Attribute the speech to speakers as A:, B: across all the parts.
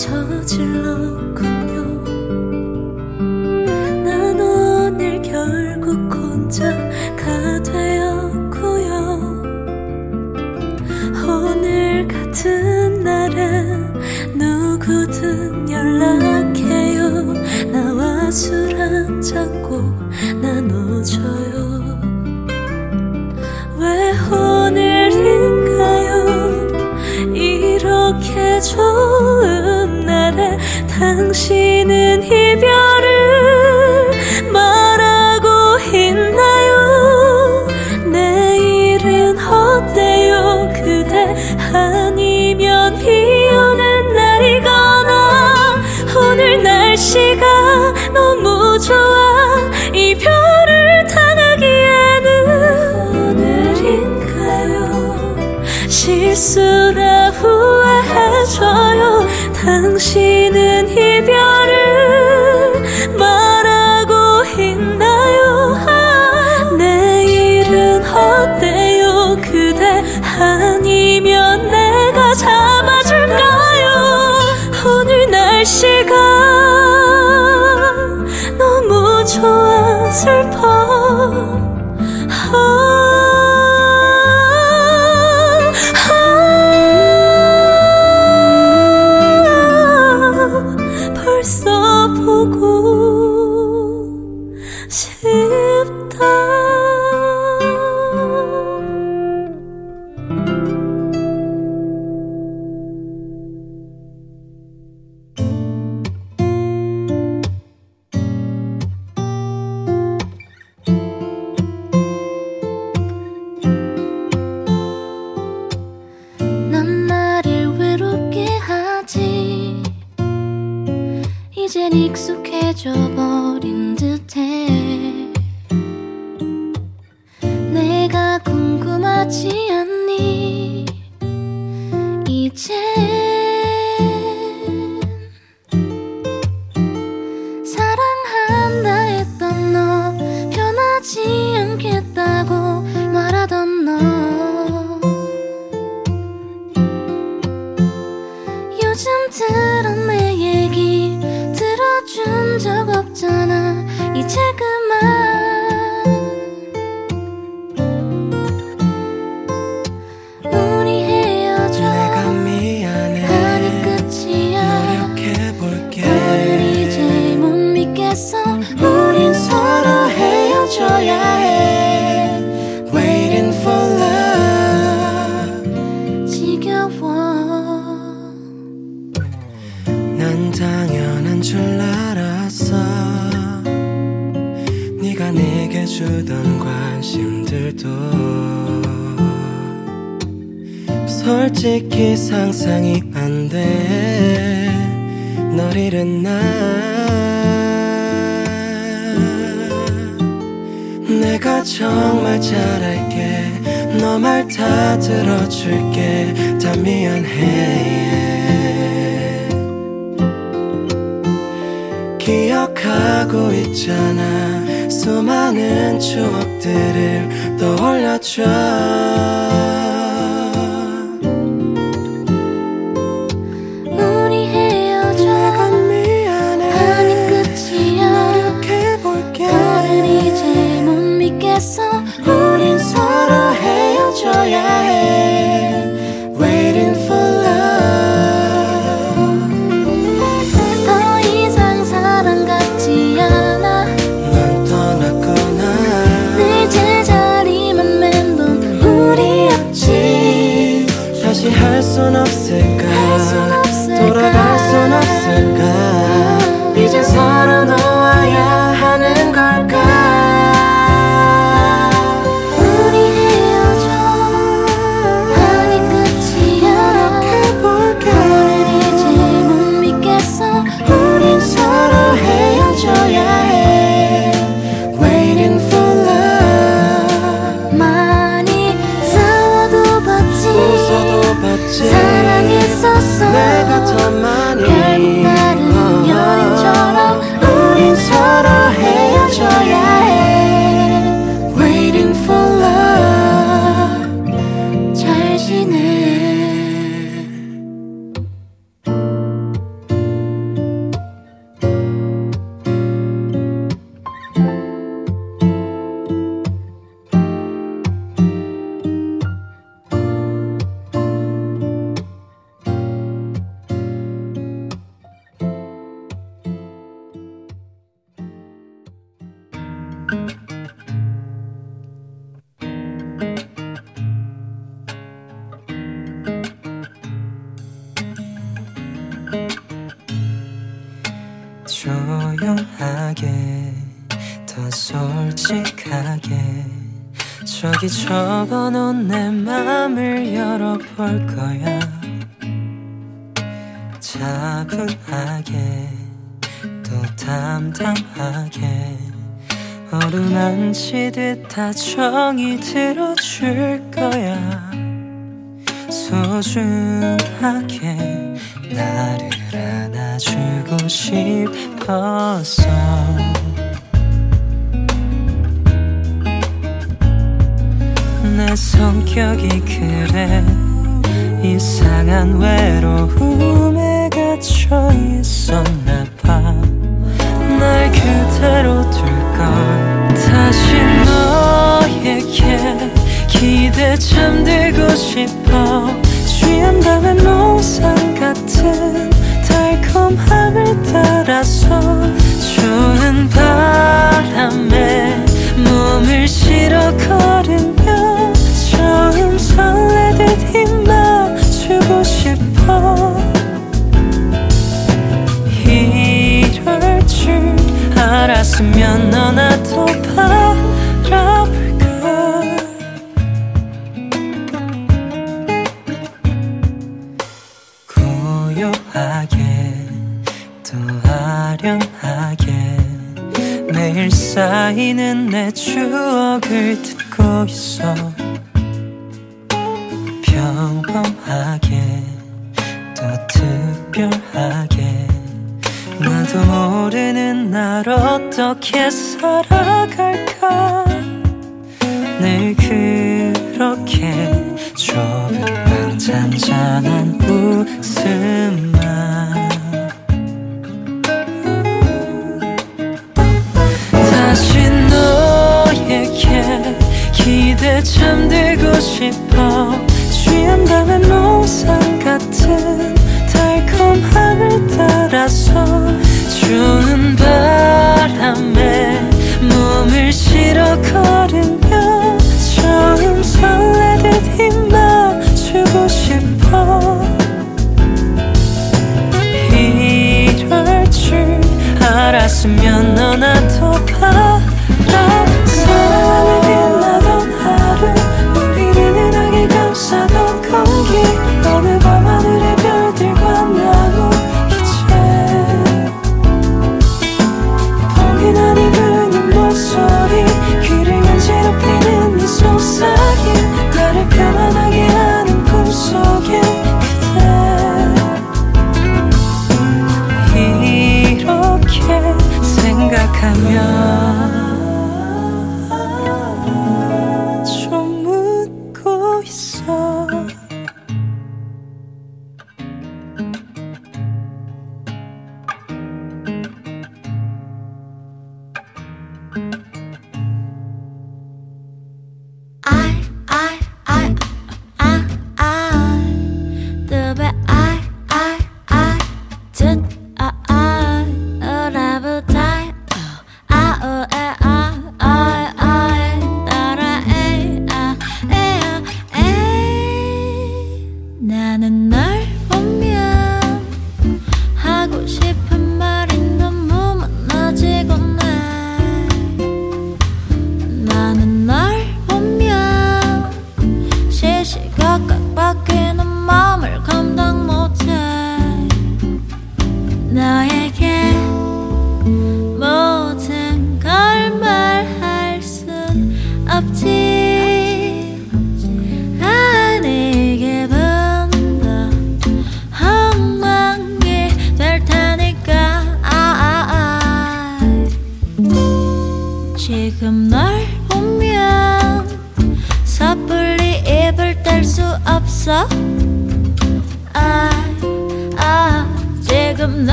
A: 기억 하고 있잖아 You eternal. 그대 잠들고 싶어 취한다면 몽상 같은 달콤함을 따라서 추운 바람에 몸을 실어 걸으며 처음 설레듯 힘 맞추고 싶어 이럴 줄 알았으면 너나 더 봐. 쌓이는 내 추억을 듣고 있어. 평범하게 또 특별하게 나도 모르는 날 어떻게 살아갈까? 늘 그렇게 좁은 방 잔잔한 웃음만 기대 참 되고 싶어 취한다면 몽상 같은 달콤함을 따라서 추운 바람에 몸을 실어 걸으며 처음 설레듯 힘맞추고 싶어 이럴 줄 알았으면 너나 더 봐. 생각하면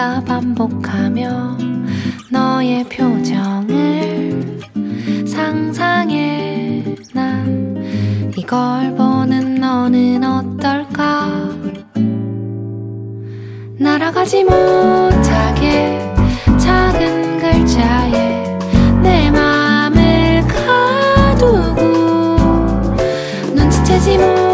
B: 내가
C: 반복하며 너의 표정을 상상해. 난 이걸 보는 너는 어떨까? 날아가지 못하게 작은 글자에 내 맘을 가두고 눈치채지 못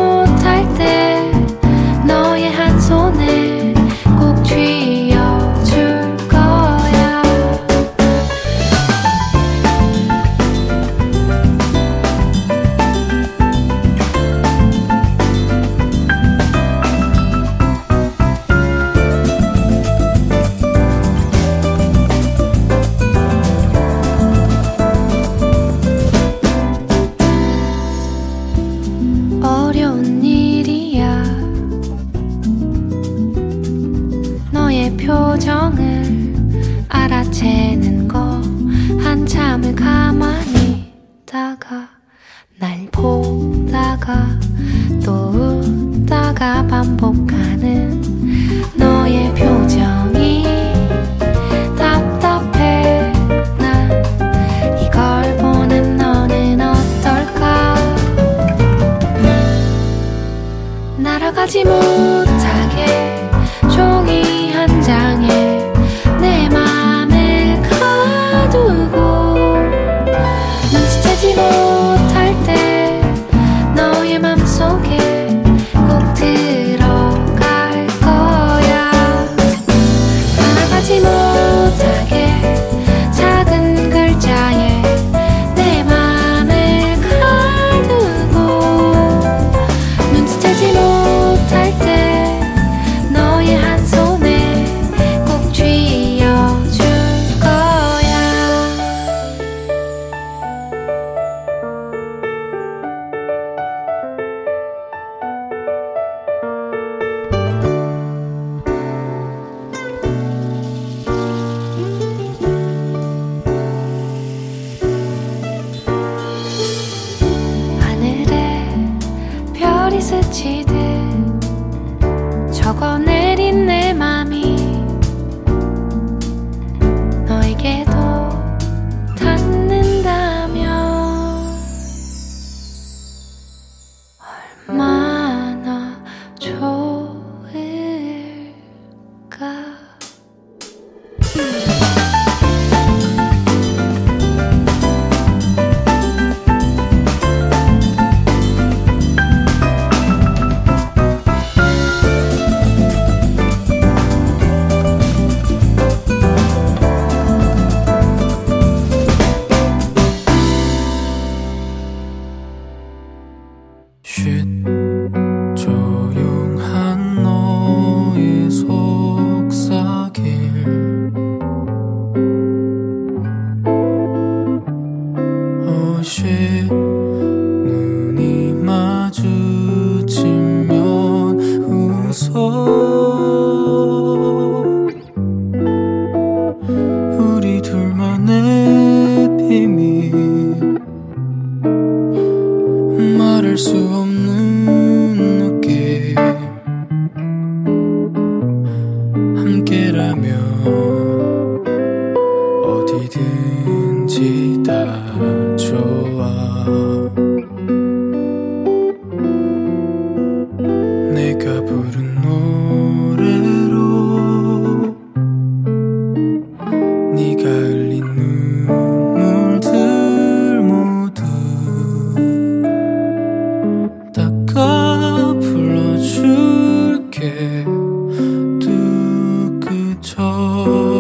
D: Oh.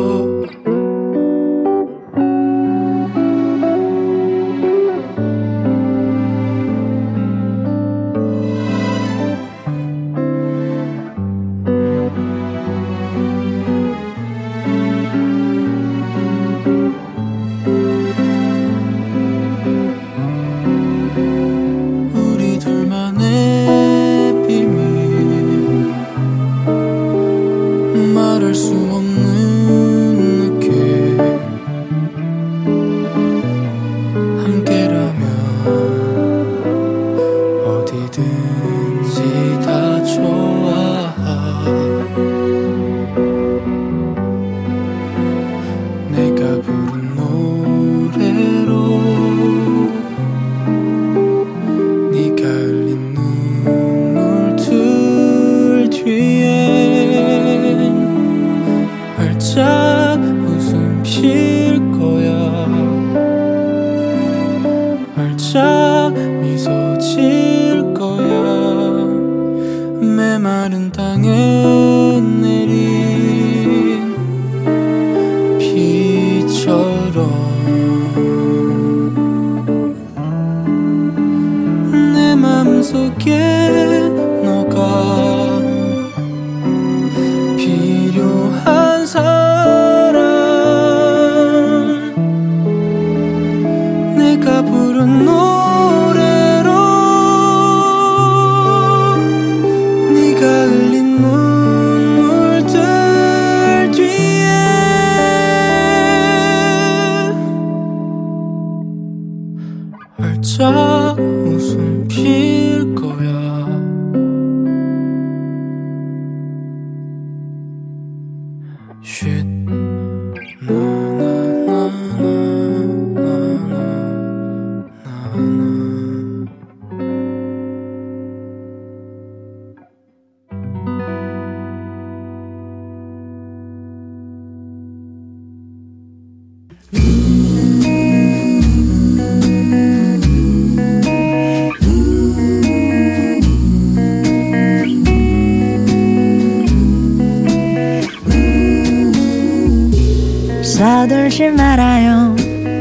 D: 서둘지 말아요.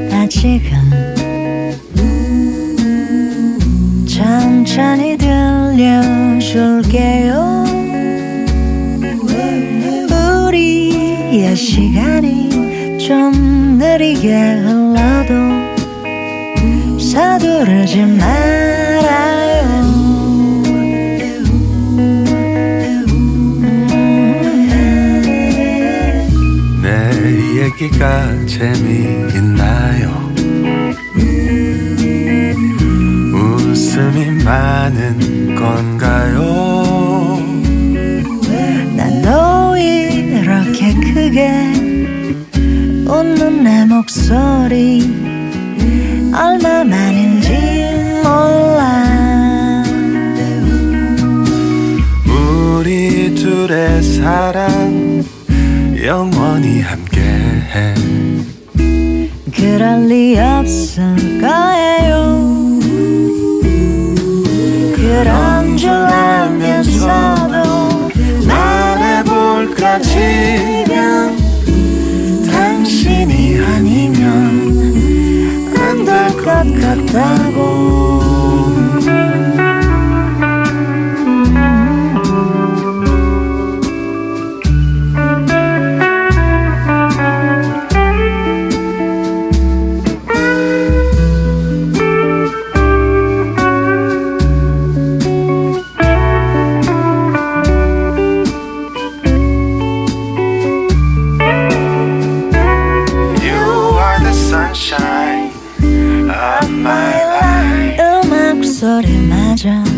D: 나
E: 지금 천천히 들려줄게요. 우리의 시간이 좀 느리게 흘러도 서두르지 말아요.
F: 이야기가 재미있나요? 웃음이 많은 건가요?
E: 난 너 이렇게 크게 웃는 내 목소리 얼마만인지 몰라
F: 우리 둘의 사랑 영원히 함께
E: 어쩔 없을 거예요? 그런 줄 알면서도
F: 말해볼까 지면 당신이 아니면 안 될 것 같아. 맞아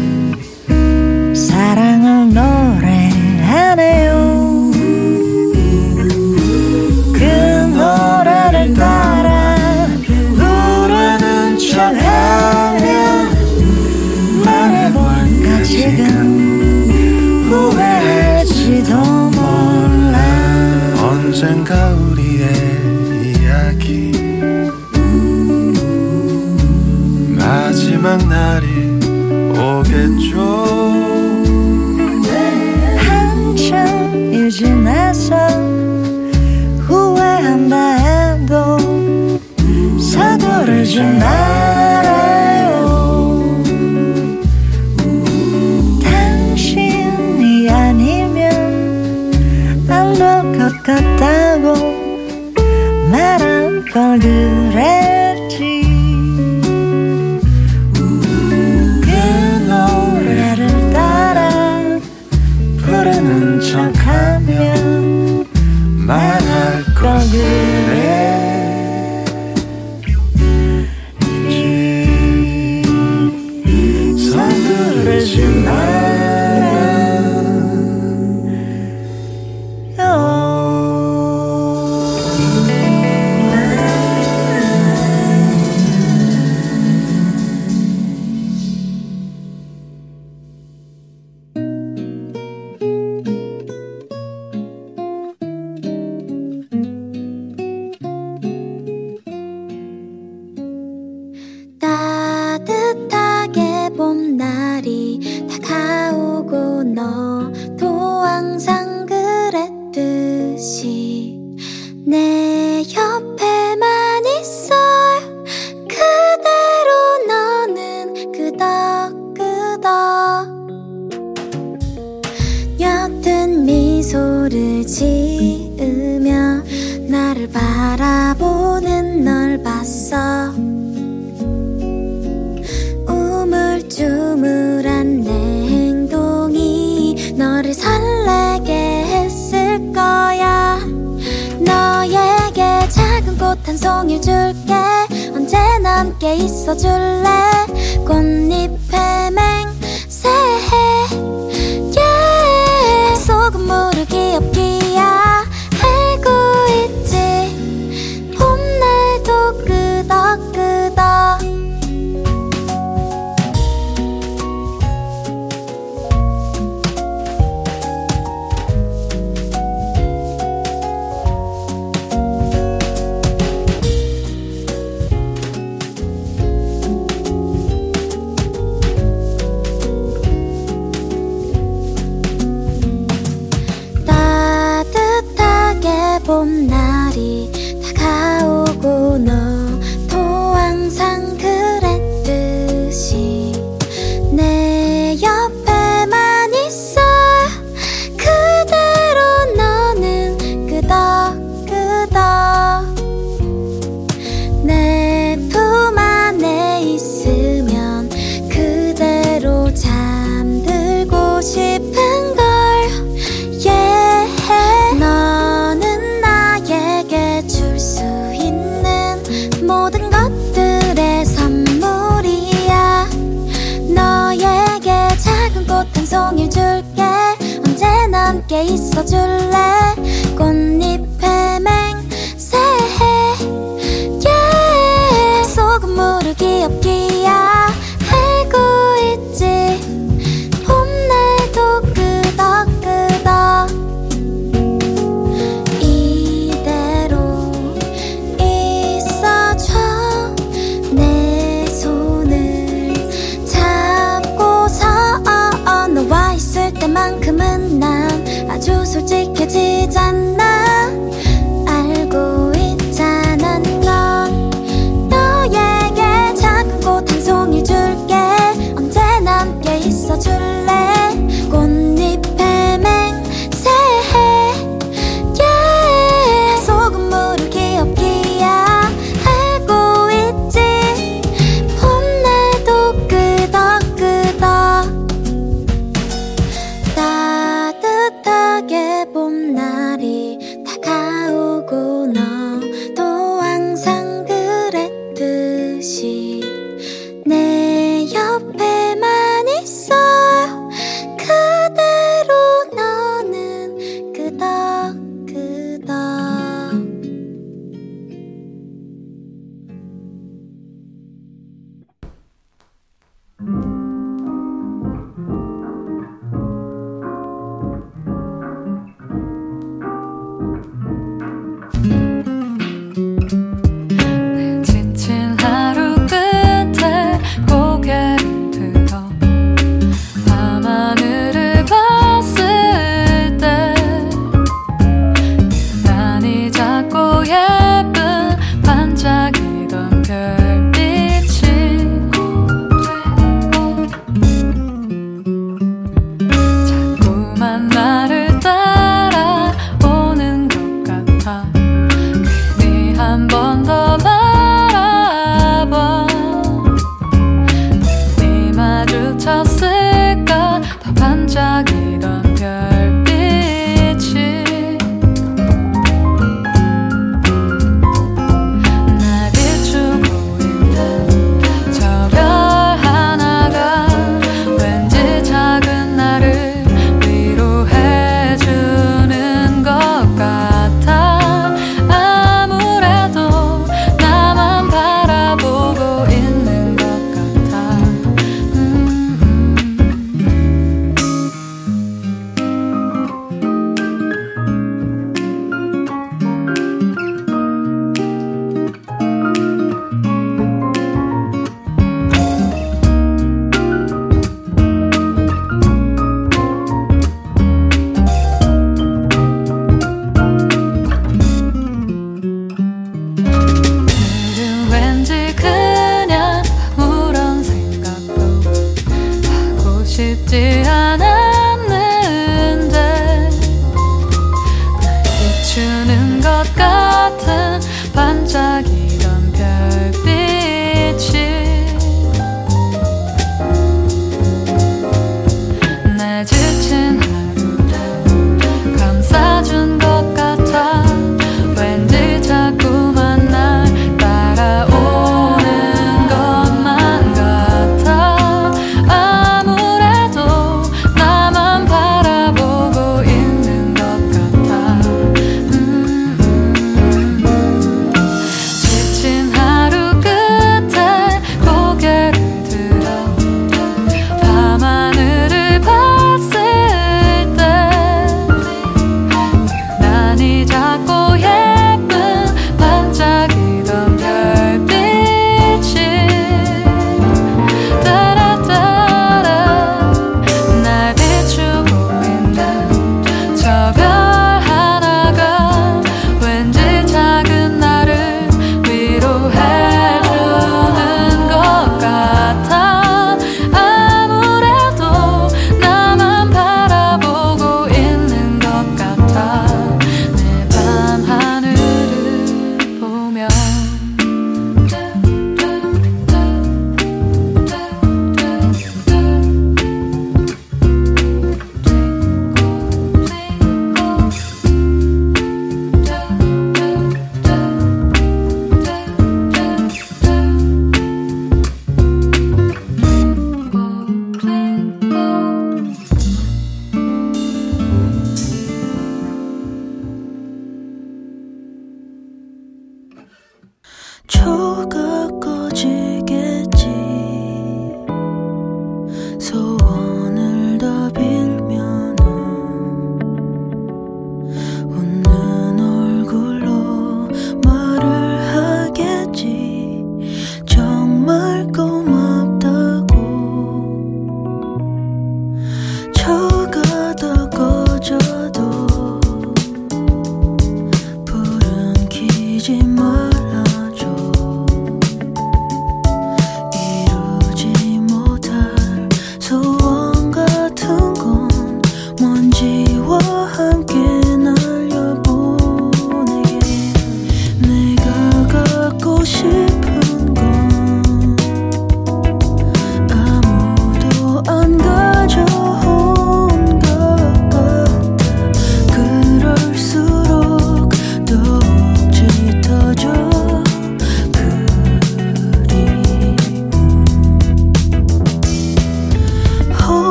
E: 한참이 지나서 후회한다 해도 사도를
B: 지나. 한다. 옅은 미소를 지으며 나를 바라보는 널 봤어. 우물쭈물한 내 행동이 너를 설레게 했을 거야. 너에게 작은 꽃 한 송이 줄게. 언제나 함께 있어줄래? 꽃잎에 맹 모르게 엽기야.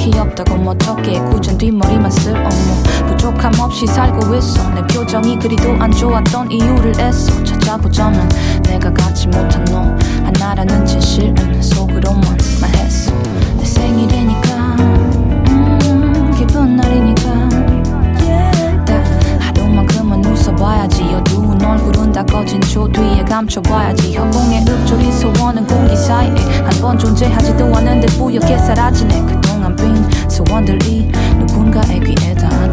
G: 귀엽다고
H: 뭐 멋쩍게 꾸준 뒷머리만 쓸 업무. 부족함 없이 살고 있어. 내 표정이 그리도 안 좋았던 이유를 애써. 찾아보자면 내가 갖지 못한 너. 하나라는 진실은 속으로만 말했어. 내 생일이니까. 음, 기쁜 날이니까. 가끔은 웃어봐야지. 어두운 얼굴은 다 꺼진 초 뒤에 감춰봐야지. 허공에 읊조리 소원은 공기 사이에 한 번 존재하지도 않은 듯 뿌옇게 사라지네. 그 camping, so wonder i
G: 누군가에게 애타한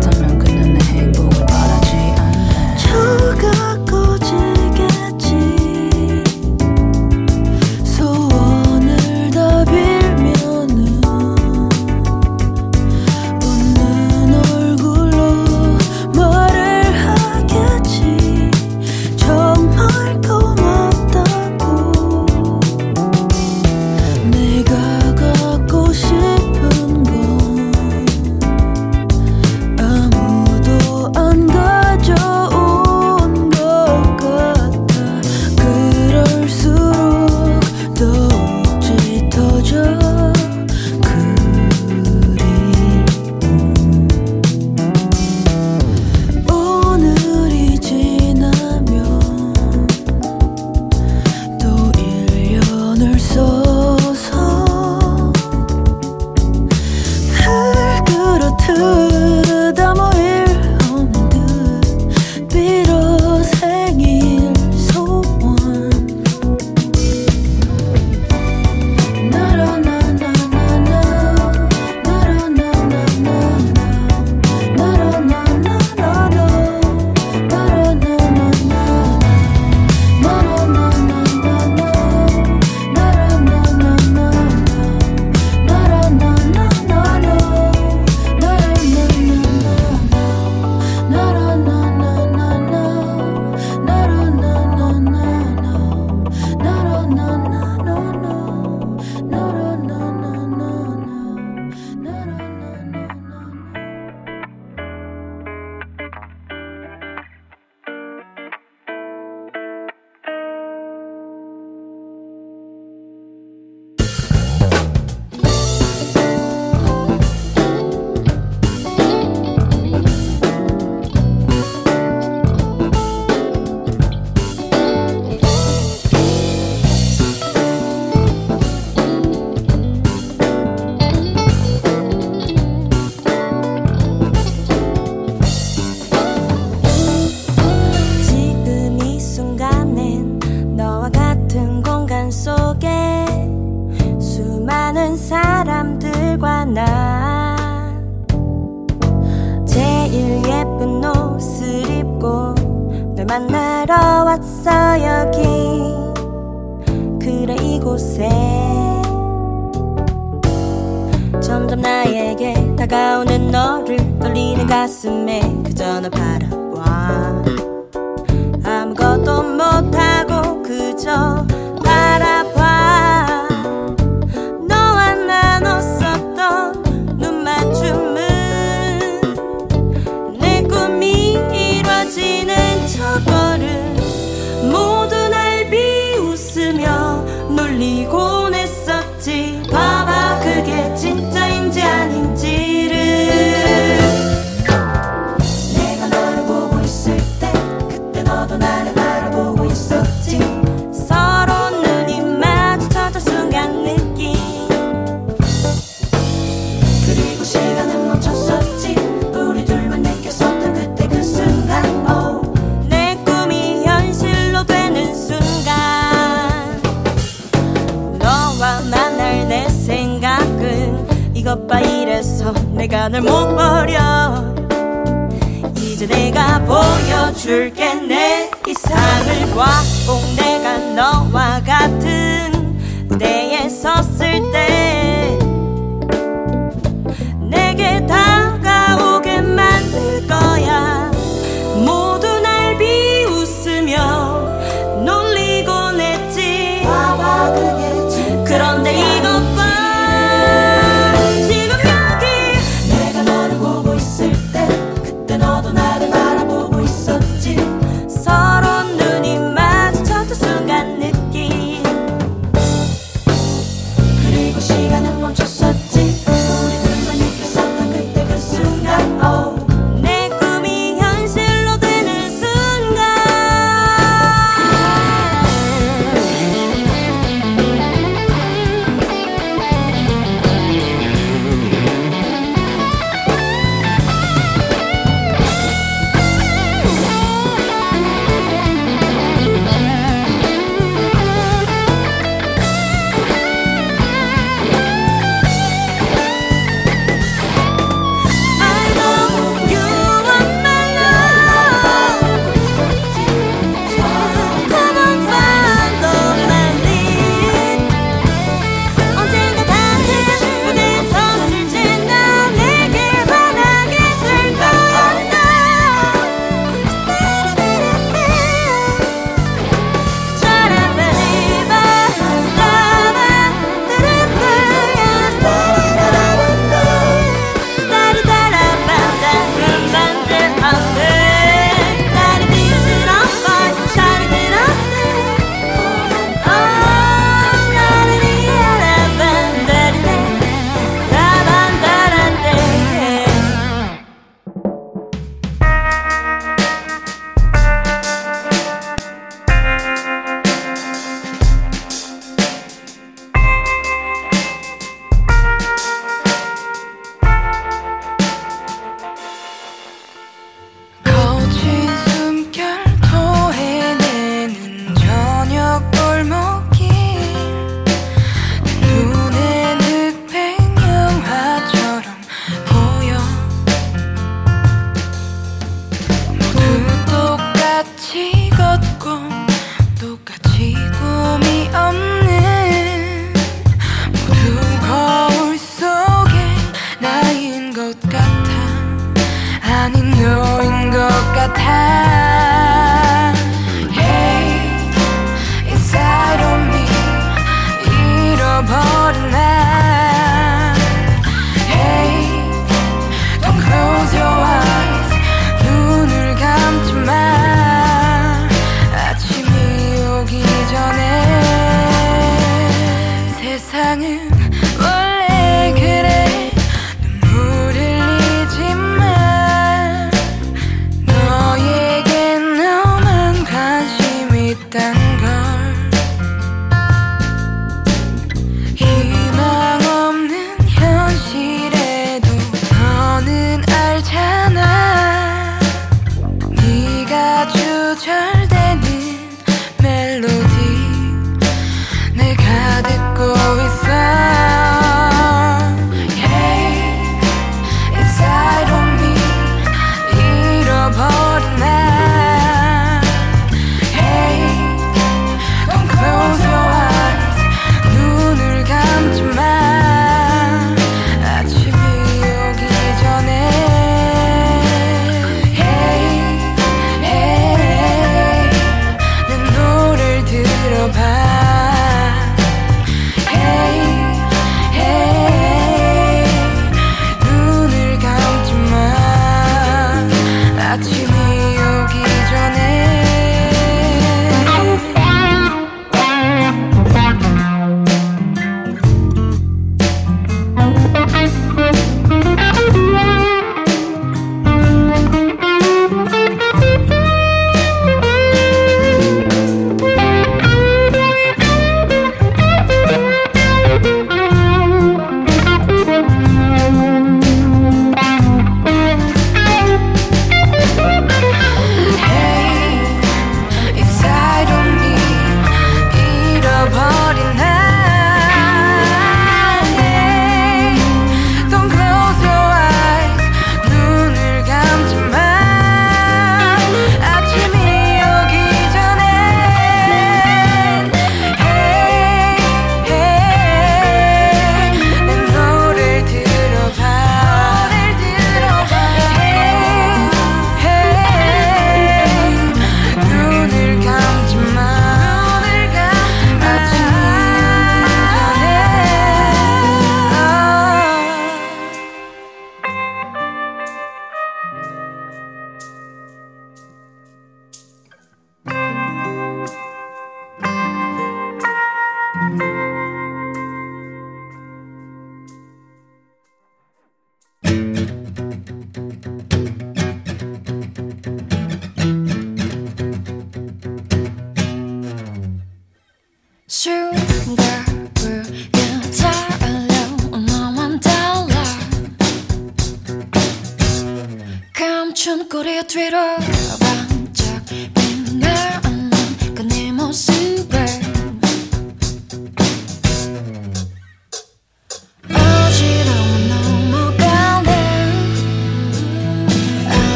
G: 그래서 내가 널 못 버려. 이제 내가 보여줄게 내 이상을 봐꼭 내가 너와 같은 무대에 섰을 때.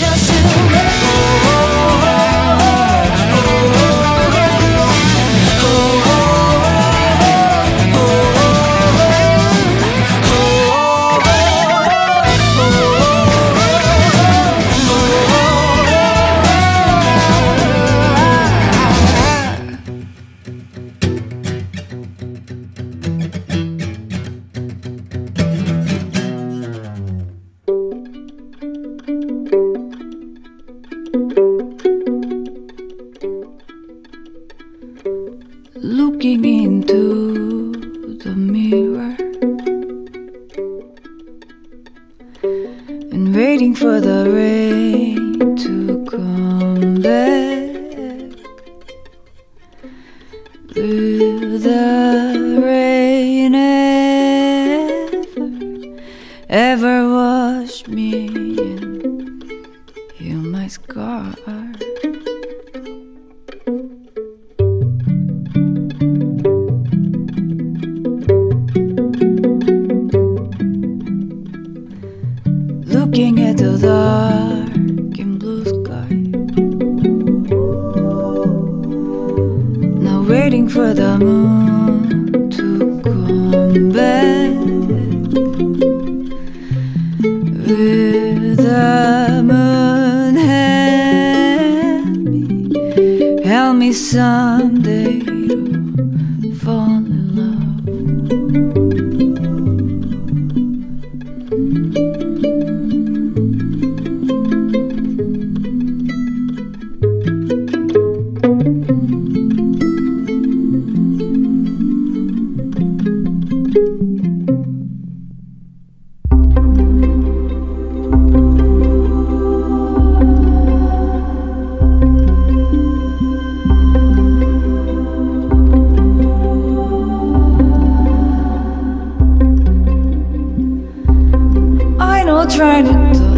E: 네
I: I'm trying to